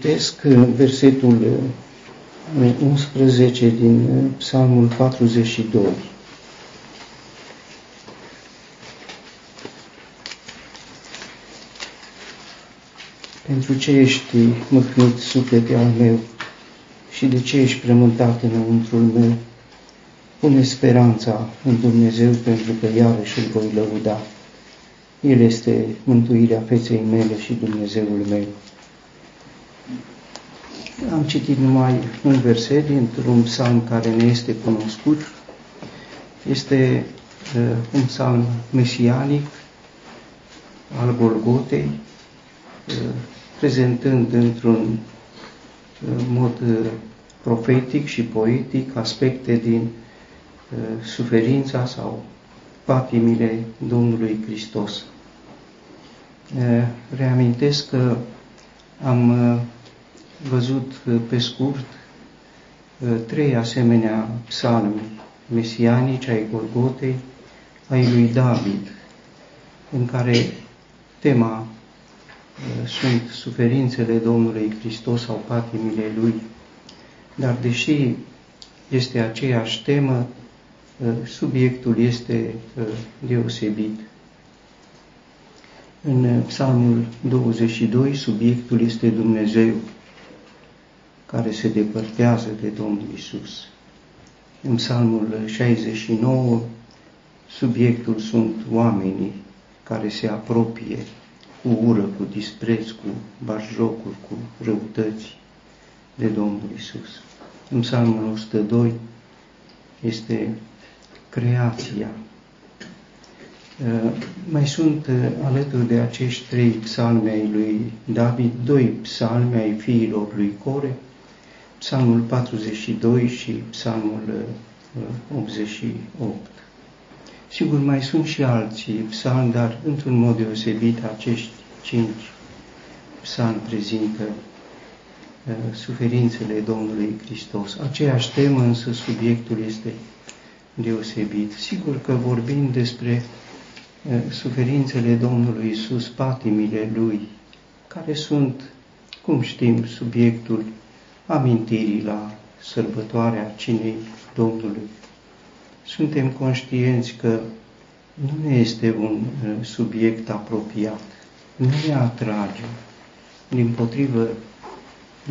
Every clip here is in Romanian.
Citesc uh, versetul 11 uh, din uh, Psalmul 42. Pentru ce ești mâhnit suflete al meu și de ce ești premântat înăuntrul meu? Pune speranța în Dumnezeu pentru că iarăși îl voi lăuda. El este mântuirea feței mele și Dumnezeul meu. Am citit numai un verset dintr-un psalm care ne este cunoscut. Este uh, un psalm mesianic al Golgotei, uh, prezentând într-un uh, mod uh, profetic și poetic aspecte din uh, suferința sau patimile Domnului Hristos. Uh, reamintesc că am uh, văzut uh, pe scurt uh, trei asemenea psalmi mesianici ai Golgotei, ai lui David, în care tema uh, sunt suferințele Domnului Hristos sau patimile Lui. Dar deși este aceeași temă, subiectul este deosebit. În Psalmul 22, subiectul este Dumnezeu care se depărtează de Domnul Isus. În Psalmul 69, subiectul sunt oamenii care se apropie cu ură, cu dispreț, cu barjocuri, cu răutăți de Domnul Isus. În Psalmul 102 este creația. Mai sunt alături de acești trei psalmi ai lui David, doi psalmi ai fiilor lui Core, Psalmul 42 și Psalmul 88. Uh, Sigur, mai sunt și alții psalmi, dar într-un mod deosebit acești cinci psalmi prezintă uh, suferințele Domnului Hristos. Aceeași temă, însă subiectul este deosebit. Sigur că vorbim despre uh, suferințele Domnului Isus, patimile Lui, care sunt, cum știm, subiectul amintirii la sărbătoarea cinei Domnului. Suntem conștienți că nu ne este un uh, subiect apropiat, nu ne atrage, din potrivă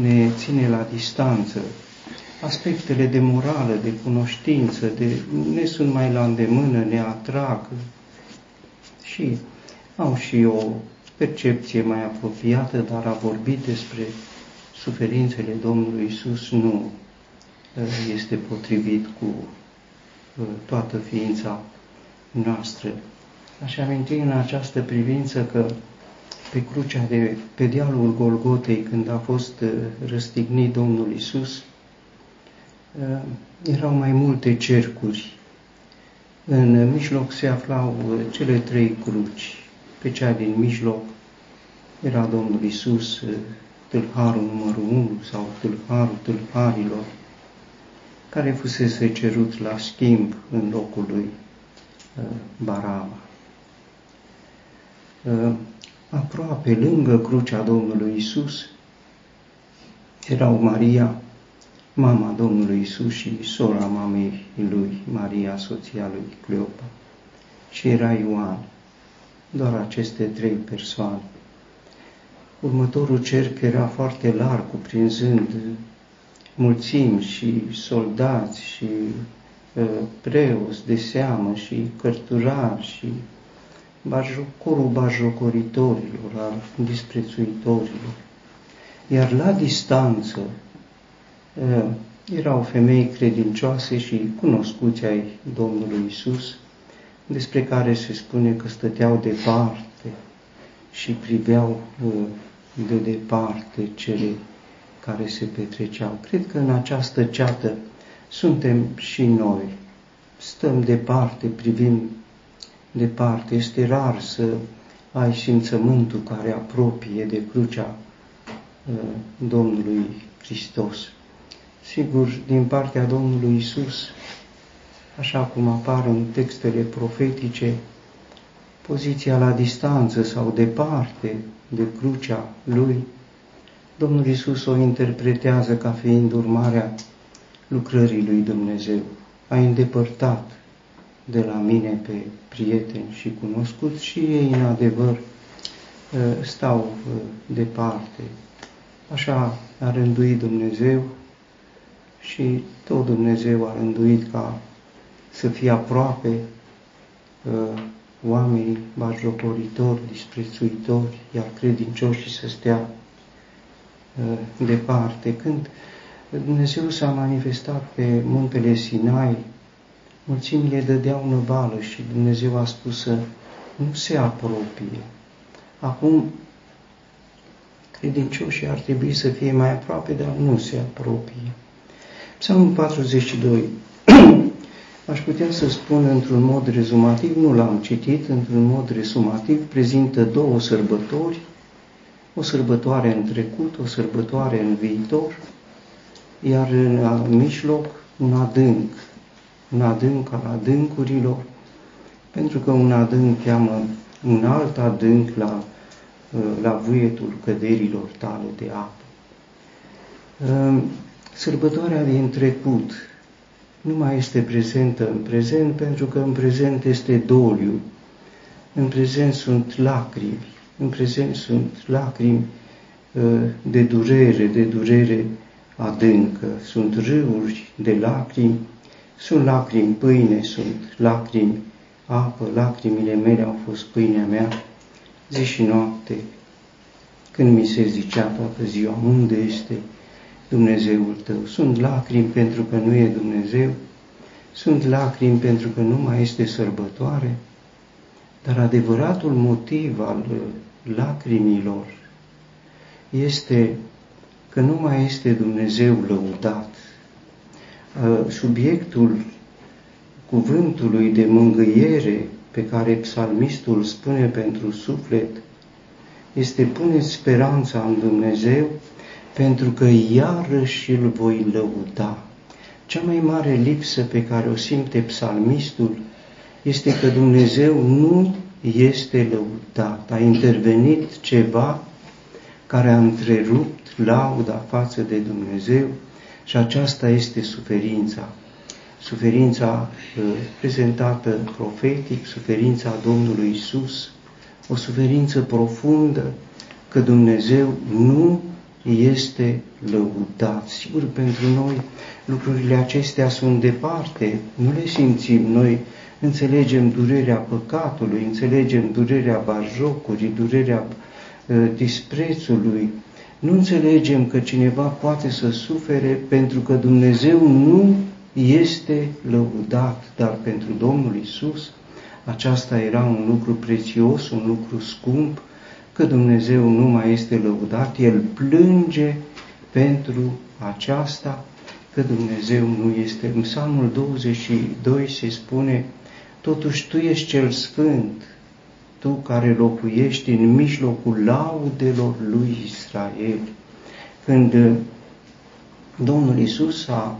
ne ține la distanță. Aspectele de morală, de cunoștință, de, ne sunt mai la îndemână, ne atrag și au și o percepție mai apropiată, dar a vorbit despre suferințele Domnului Isus nu uh, este potrivit cu uh, toată ființa noastră. Aș aminti în această privință că pe crucea de pe dealul Golgotei, când a fost uh, răstignit Domnul Isus, erau mai multe cercuri. În mijloc se aflau cele trei cruci. Pe cea din mijloc era Domnul Isus tâlharul numărul 1 sau tâlharul tâlharilor, care fusese cerut la schimb în locul lui uh, Baraba. Uh, aproape lângă crucea Domnului Isus erau Maria, mama Domnului Isus și sora mamei lui, Maria, soția lui Cleopa, și era Ioan, doar aceste trei persoane. Următorul cerc era foarte larg, cuprinzând mulțimi și soldați și uh, preoți de seamă și cărturari și corul bajocoritorilor, al disprețuitorilor. Iar la distanță uh, erau femei credincioase și cunoscuți ai Domnului Isus, despre care se spune că stăteau departe și priveau uh, de departe cele care se petreceau. Cred că în această ceată suntem și noi. Stăm departe, privim departe. Este rar să ai simțământul care apropie de crucea uh, Domnului Hristos. Sigur, din partea Domnului Isus, așa cum apar în textele profetice, poziția la distanță sau departe de crucea lui Domnul Isus o interpretează ca fiind urmarea lucrării lui Dumnezeu. A îndepărtat de la mine pe prieteni și cunoscuți și ei, în adevăr, ă, stau ă, departe. Așa a rânduit Dumnezeu și tot Dumnezeu a rânduit ca să fie aproape uh, oamenii bajocoritori, disprețuitori, iar credincioșii să stea uh, departe. Când Dumnezeu s-a manifestat pe muntele Sinai, mulțimile dădeau năvală și Dumnezeu a spus să nu se apropie. Acum, credincioșii ar trebui să fie mai aproape, dar nu se apropie. Psalmul 42. Aș putea să spun într-un mod rezumativ, nu l-am citit, într-un mod rezumativ, prezintă două sărbători, o sărbătoare în trecut, o sărbătoare în viitor, iar în mijloc un adânc, un adânc al adâncurilor, pentru că un adânc cheamă un alt adânc la, la vuietul căderilor tale de apă. Sărbătoarea din trecut nu mai este prezentă în prezent pentru că în prezent este doliu, în prezent sunt lacrimi, în prezent sunt lacrimi uh, de durere, de durere adâncă, sunt râuri de lacrimi, sunt lacrimi pâine, sunt lacrimi apă, lacrimile mele au fost pâinea mea, zi și noapte, când mi se zicea toată ziua, unde este Dumnezeul tău. Sunt lacrimi pentru că nu e Dumnezeu, sunt lacrimi pentru că nu mai este sărbătoare, dar adevăratul motiv al lacrimilor este că nu mai este Dumnezeu lăudat. Subiectul cuvântului de mângâiere pe care psalmistul spune pentru suflet este puneți speranța în Dumnezeu pentru că iarăși îl voi lăuda. Cea mai mare lipsă pe care o simte psalmistul este că Dumnezeu nu este lăudat. A intervenit ceva care a întrerupt lauda față de Dumnezeu și aceasta este suferința. Suferința uh, prezentată profetic, suferința Domnului Isus, o suferință profundă că Dumnezeu nu este lăudat. Sigur, pentru noi lucrurile acestea sunt departe, nu le simțim noi, înțelegem durerea păcatului, înțelegem durerea barjocurii, durerea uh, disprețului, nu înțelegem că cineva poate să sufere pentru că Dumnezeu nu este lăudat, dar pentru Domnul Isus aceasta era un lucru prețios, un lucru scump, că Dumnezeu nu mai este lăudat, El plânge pentru aceasta, că Dumnezeu nu este. În Psalmul 22 se spune, totuși Tu ești cel sfânt, Tu care locuiești în mijlocul laudelor lui Israel. Când Domnul Isus a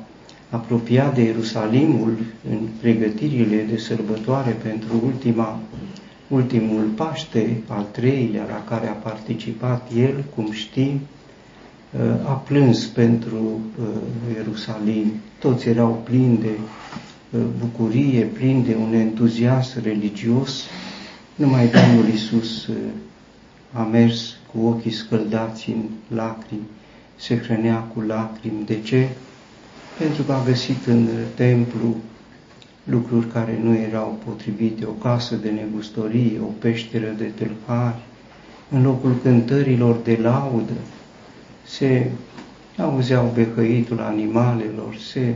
apropiat de Ierusalimul în pregătirile de sărbătoare pentru ultima ultimul Paște, al treilea la care a participat el, cum știm, uh, a plâns pentru uh, Ierusalim. Toți erau plini de uh, bucurie, plini de un entuziasm religios. Numai Domnul Iisus a mers cu ochii scăldați în lacrimi, se hrănea cu lacrimi. De ce? Pentru că a găsit în templu lucruri care nu erau potrivite, o casă de negustorie, o peșteră de tâlhari, în locul cântărilor de laudă, se auzeau behăitul animalelor, se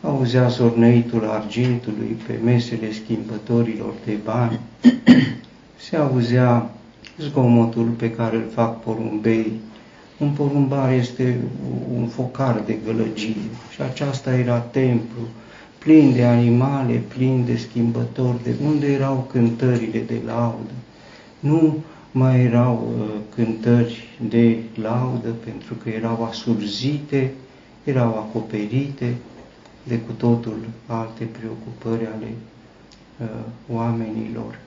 auzea zornăitul argintului pe mesele schimbătorilor de bani, se auzea zgomotul pe care îl fac porumbei. Un porumbar este un focar de gălăgie și aceasta era templu plin de animale, plin de schimbători, de unde erau cântările de laudă. Nu mai erau uh, cântări de laudă pentru că erau asurzite, erau acoperite de cu totul alte preocupări ale uh, oamenilor.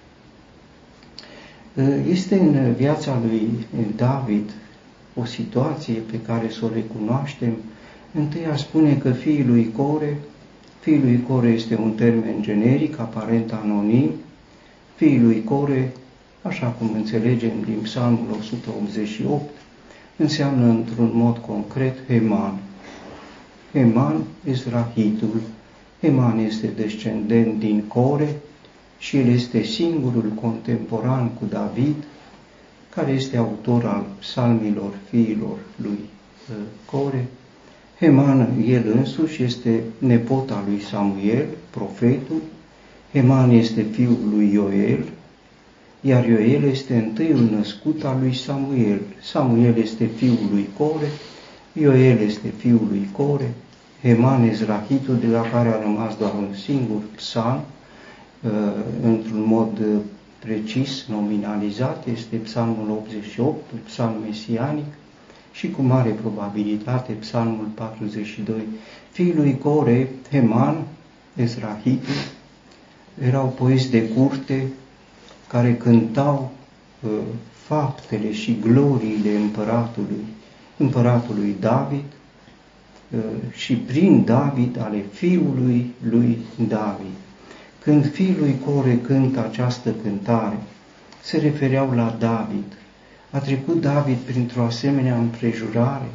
Uh, este în viața lui David o situație pe care să o recunoaștem, întâi a spune că fiul lui Core, fiul lui Core este un termen generic, aparent anonim, fiul lui Core, așa cum înțelegem din Psalmul 188, înseamnă într-un mod concret Heman. Heman, Ezrahitul, Heman este descendent din Core și el este singurul contemporan cu David, care este autor al psalmilor fiilor lui uh, Core. Heman, el însuși, este nepot al lui Samuel, profetul. Heman este fiul lui Ioel, iar Ioel este întâiul născut al lui Samuel. Samuel este fiul lui Core, Ioel este fiul lui Core, Heman Ezrahitul, de la care a rămas doar un singur psalm, uh, într-un mod uh, precis, nominalizat, este psalmul 88, psalm mesianic, și cu mare probabilitate psalmul 42. Fiul lui Core, Heman, Ezrahitul, erau poeți de curte care cântau uh, faptele și gloriile împăratului, împăratului David uh, și prin David ale fiului lui David. Când fiul lui Core cântă această cântare, se refereau la David. A trecut David printr-o asemenea împrejurare,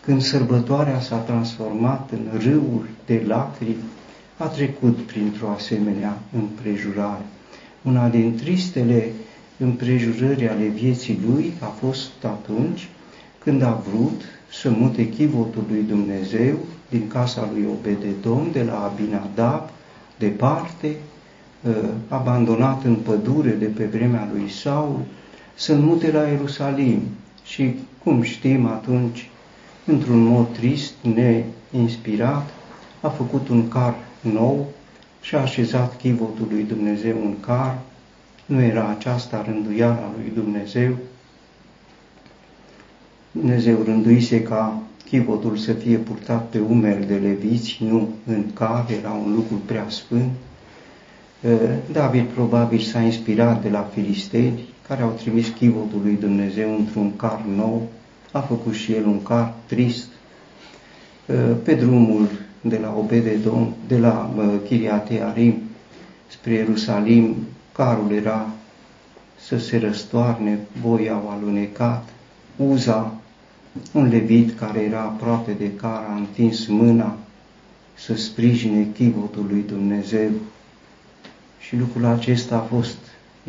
când sărbătoarea s-a transformat în râuri de lacrimi, a trecut printr-o asemenea împrejurare. Una din tristele împrejurări ale vieții lui a fost atunci când a vrut să mute chivotul lui Dumnezeu din casa lui Obededom de la Abinadab departe, ă, abandonat în pădure de pe vremea lui Saul, să-l mute la Ierusalim. Și, cum știm atunci, într-un mod trist, neinspirat, a făcut un car nou și a așezat chivotul lui Dumnezeu în car. Nu era aceasta rânduiala lui Dumnezeu. Dumnezeu rânduise ca chivotul să fie purtat pe umeri de leviți, nu în car, era un lucru prea sfânt. David probabil s-a inspirat de la filisteni, care au trimis chivotul lui Dumnezeu într-un car nou, a făcut și el un car trist. Pe drumul de la Obededom, de la Chiriate Arim spre Ierusalim, carul era să se răstoarne, boii au alunecat, Uza un levit care era aproape de car a întins mâna să sprijine chivotul lui Dumnezeu și lucrul acesta a fost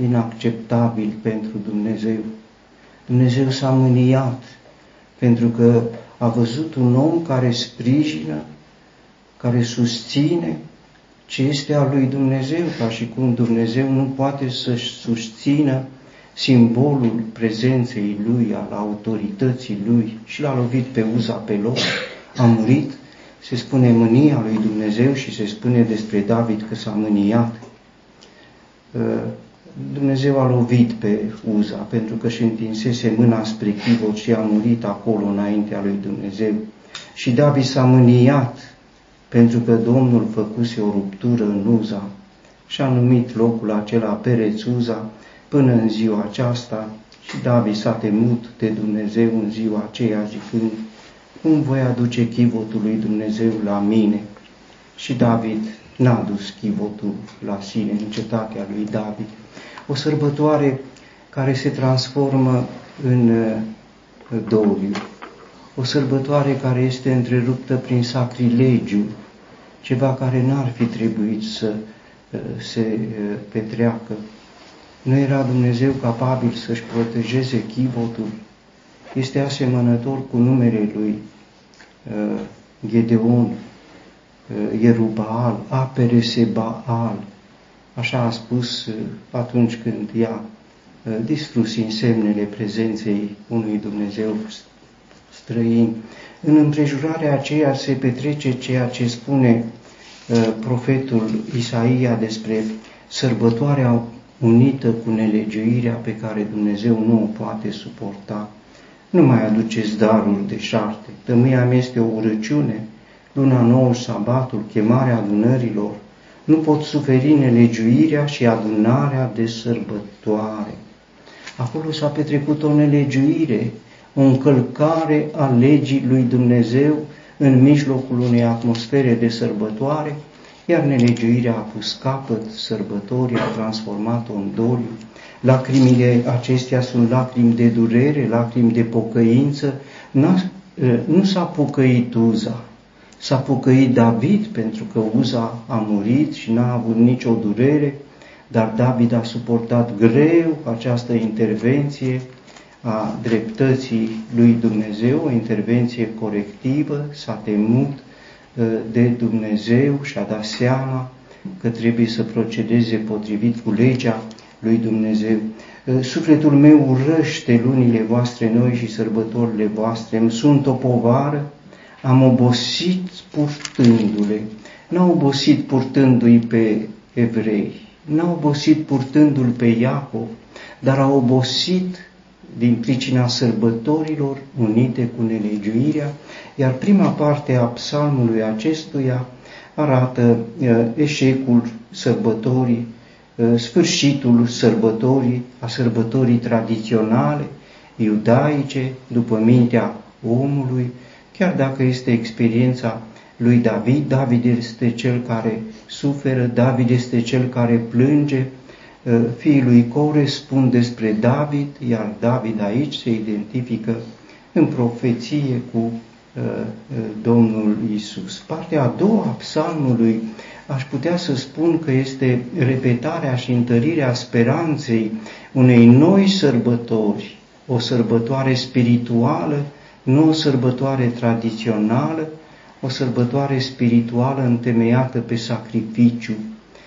inacceptabil pentru Dumnezeu. Dumnezeu s-a mâniat pentru că a văzut un om care sprijină, care susține ce este al lui Dumnezeu, ca și cum Dumnezeu nu poate să-și susțină simbolul prezenței lui, al autorității lui și l-a lovit pe uza pe loc, a murit, se spune mânia lui Dumnezeu și se spune despre David că s-a mâniat. Uh, Dumnezeu a lovit pe Uza pentru că și întinsese mâna spre chivot și a murit acolo înaintea lui Dumnezeu. Și David s-a mâniat pentru că Domnul făcuse o ruptură în Uza și a numit locul acela Pereț Uza până în ziua aceasta și David s-a temut de Dumnezeu în ziua aceea zicând, cum voi aduce chivotul lui Dumnezeu la mine? Și David n-a dus chivotul la sine în cetatea lui David. O sărbătoare care se transformă în uh, doliu, o sărbătoare care este întreruptă prin sacrilegiu, ceva care n-ar fi trebuit să uh, se uh, petreacă nu era Dumnezeu capabil să-și protejeze chivotul? Este asemănător cu numele lui uh, Gedeon, uh, Ierubaal, Aperese Baal. Așa a spus uh, atunci când i-a uh, distrus insemnele prezenței unui Dumnezeu străin. În împrejurarea aceea se petrece ceea ce spune uh, profetul Isaia despre sărbătoarea unită cu nelegiuirea pe care Dumnezeu nu o poate suporta. Nu mai aduceți daruri de șarte. Tămâia mea este o urăciune, luna nouă, sabatul, chemarea adunărilor. Nu pot suferi nelegiuirea și adunarea de sărbătoare. Acolo s-a petrecut o nelegiuire o încălcare a legii lui Dumnezeu în mijlocul unei atmosfere de sărbătoare, iar nelegiuirea a pus capăt sărbătorii, a transformat-o în doliu. Lacrimile acestea sunt lacrimi de durere, lacrimi de pocăință. Nu s-a pocăit Uza, s-a pocăit David pentru că Uza a murit și n-a avut nicio durere, dar David a suportat greu această intervenție a dreptății lui Dumnezeu, o intervenție corectivă, s-a temut ă, de Dumnezeu și a dat seama că trebuie să procedeze potrivit cu legea lui Dumnezeu. Ă, sufletul meu urăște lunile voastre noi și sărbătorile voastre, îmi sunt o povară, am obosit purtându-le. N-a obosit purtându-i pe evrei, n-a obosit purtându-l pe Iacov, dar a obosit din pricina sărbătorilor unite cu nelegiuirea, iar prima parte a psalmului acestuia arată uh, eșecul sărbătorii, uh, sfârșitul sărbătorii, a sărbătorii tradiționale, iudaice, după mintea omului, chiar dacă este experiența lui David, David este cel care suferă, David este cel care plânge, Uh, fiii lui Core spun despre David, iar David aici se identifică în profeție cu uh, uh, Domnul Isus. Partea a doua a psalmului aș putea să spun că este repetarea și întărirea speranței unei noi sărbători, o sărbătoare spirituală, nu o sărbătoare tradițională, o sărbătoare spirituală întemeiată pe sacrificiu,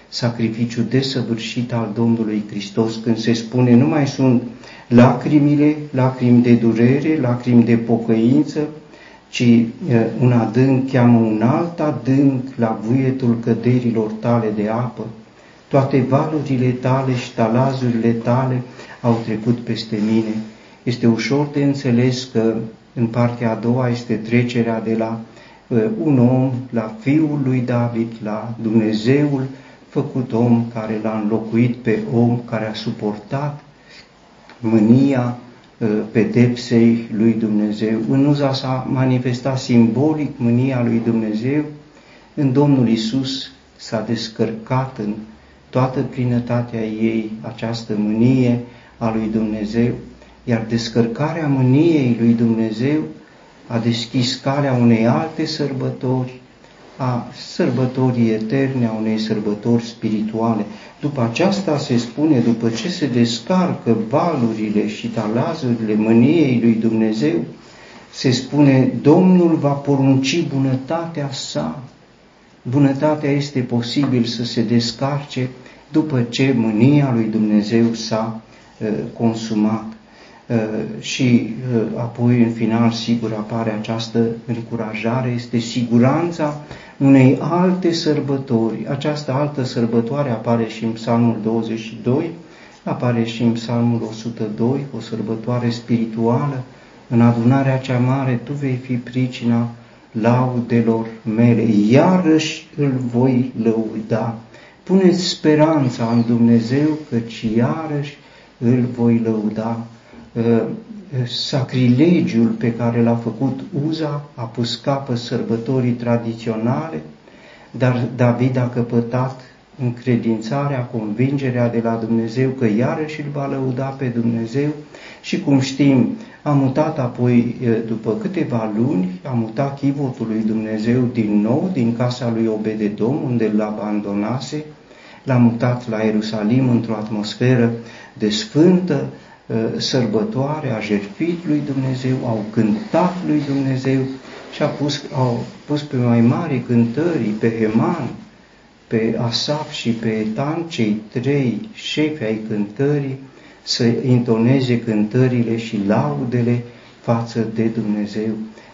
sacrificiu desăvârșit al Domnului Hristos, când se spune nu mai sunt lacrimile, lacrimi de durere, lacrimi de pocăință, ci un adânc cheamă un alt adânc la vuietul căderilor tale de apă. Toate valurile tale și talazurile tale au trecut peste mine. Este ușor de înțeles că în partea a doua este trecerea de la un om la fiul lui David, la Dumnezeul făcut om care l-a înlocuit pe om care a suportat mânia ă, pedepsei lui Dumnezeu. În uza s-a manifestat simbolic mânia lui Dumnezeu, în Domnul Isus s-a descărcat în toată plinătatea ei această mânie a lui Dumnezeu, iar descărcarea mâniei lui Dumnezeu a deschis calea unei alte sărbători, a sărbătorii eterne, a unei sărbători spirituale. După aceasta se spune, după ce se descarcă valurile și talazurile mâniei lui Dumnezeu, se spune, Domnul va porunci bunătatea sa. Bunătatea este posibil să se descarce după ce mânia lui Dumnezeu s-a uh, consumat. Uh, și uh, apoi în final sigur apare această încurajare, este siguranța unei alte sărbători. Această altă sărbătoare apare și în Psalmul 22, apare și în Psalmul 102, o sărbătoare spirituală. În adunarea cea mare tu vei fi pricina laudelor mele, iarăși îl voi lăuda. Puneți speranța în Dumnezeu, căci iarăși îl voi lăuda. Uh, sacrilegiul pe care l-a făcut Uza a pus capă sărbătorii tradiționale, dar David a căpătat încredințarea, convingerea de la Dumnezeu că iarăși îl va lăuda pe Dumnezeu și cum știm, a mutat apoi, după câteva luni, a mutat chivotul lui Dumnezeu din nou din casa lui Obededom, unde îl abandonase, l-a mutat la Ierusalim într-o atmosferă de sfântă Uh, sărbătoare, a jertfit lui Dumnezeu, au cântat lui Dumnezeu și a pus, au pus pe mai mari cântării, pe Heman, pe Asaf și pe Etan, cei trei șefi ai cântării, să intoneze cântările și laudele față de Dumnezeu.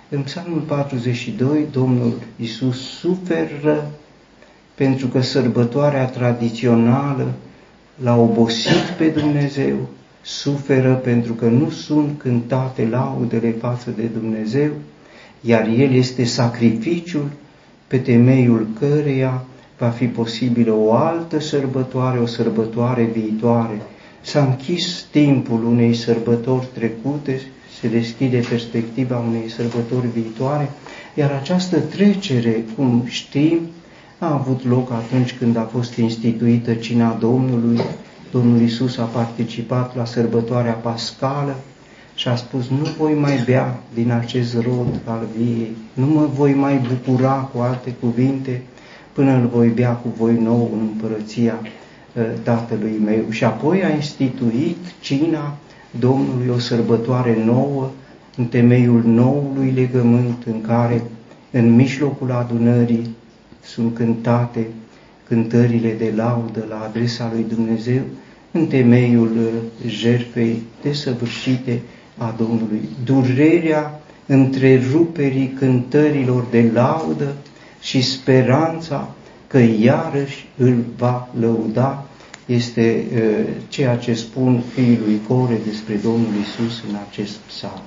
În Psalmul 42, Domnul Isus suferă pentru că sărbătoarea tradițională l-a obosit pe Dumnezeu, suferă pentru că nu sunt cântate laudele față de Dumnezeu, iar El este sacrificiul pe temeiul căreia va fi posibilă o altă sărbătoare, o sărbătoare viitoare. S-a închis timpul unei sărbători trecute, se deschide perspectiva unei sărbători viitoare, iar această trecere, cum știm, a avut loc atunci când a fost instituită cina Domnului, Domnul Isus a participat la sărbătoarea pascală și a spus, nu voi mai bea din acest rod al viei, nu mă voi mai bucura cu alte cuvinte până îl voi bea cu voi nou în împărăția uh, Tatălui meu. Și apoi a instituit cina Domnului o sărbătoare nouă, în temeiul noului legământ în care în mijlocul adunării sunt cântate cântările de laudă la adresa lui Dumnezeu în temeiul uh, jertfei desăvârșite a Domnului. Durerea întreruperii cântărilor de laudă și speranța că iarăși îl va lăuda este uh, ceea ce spun fiii lui Core despre Domnul Isus în acest psalm.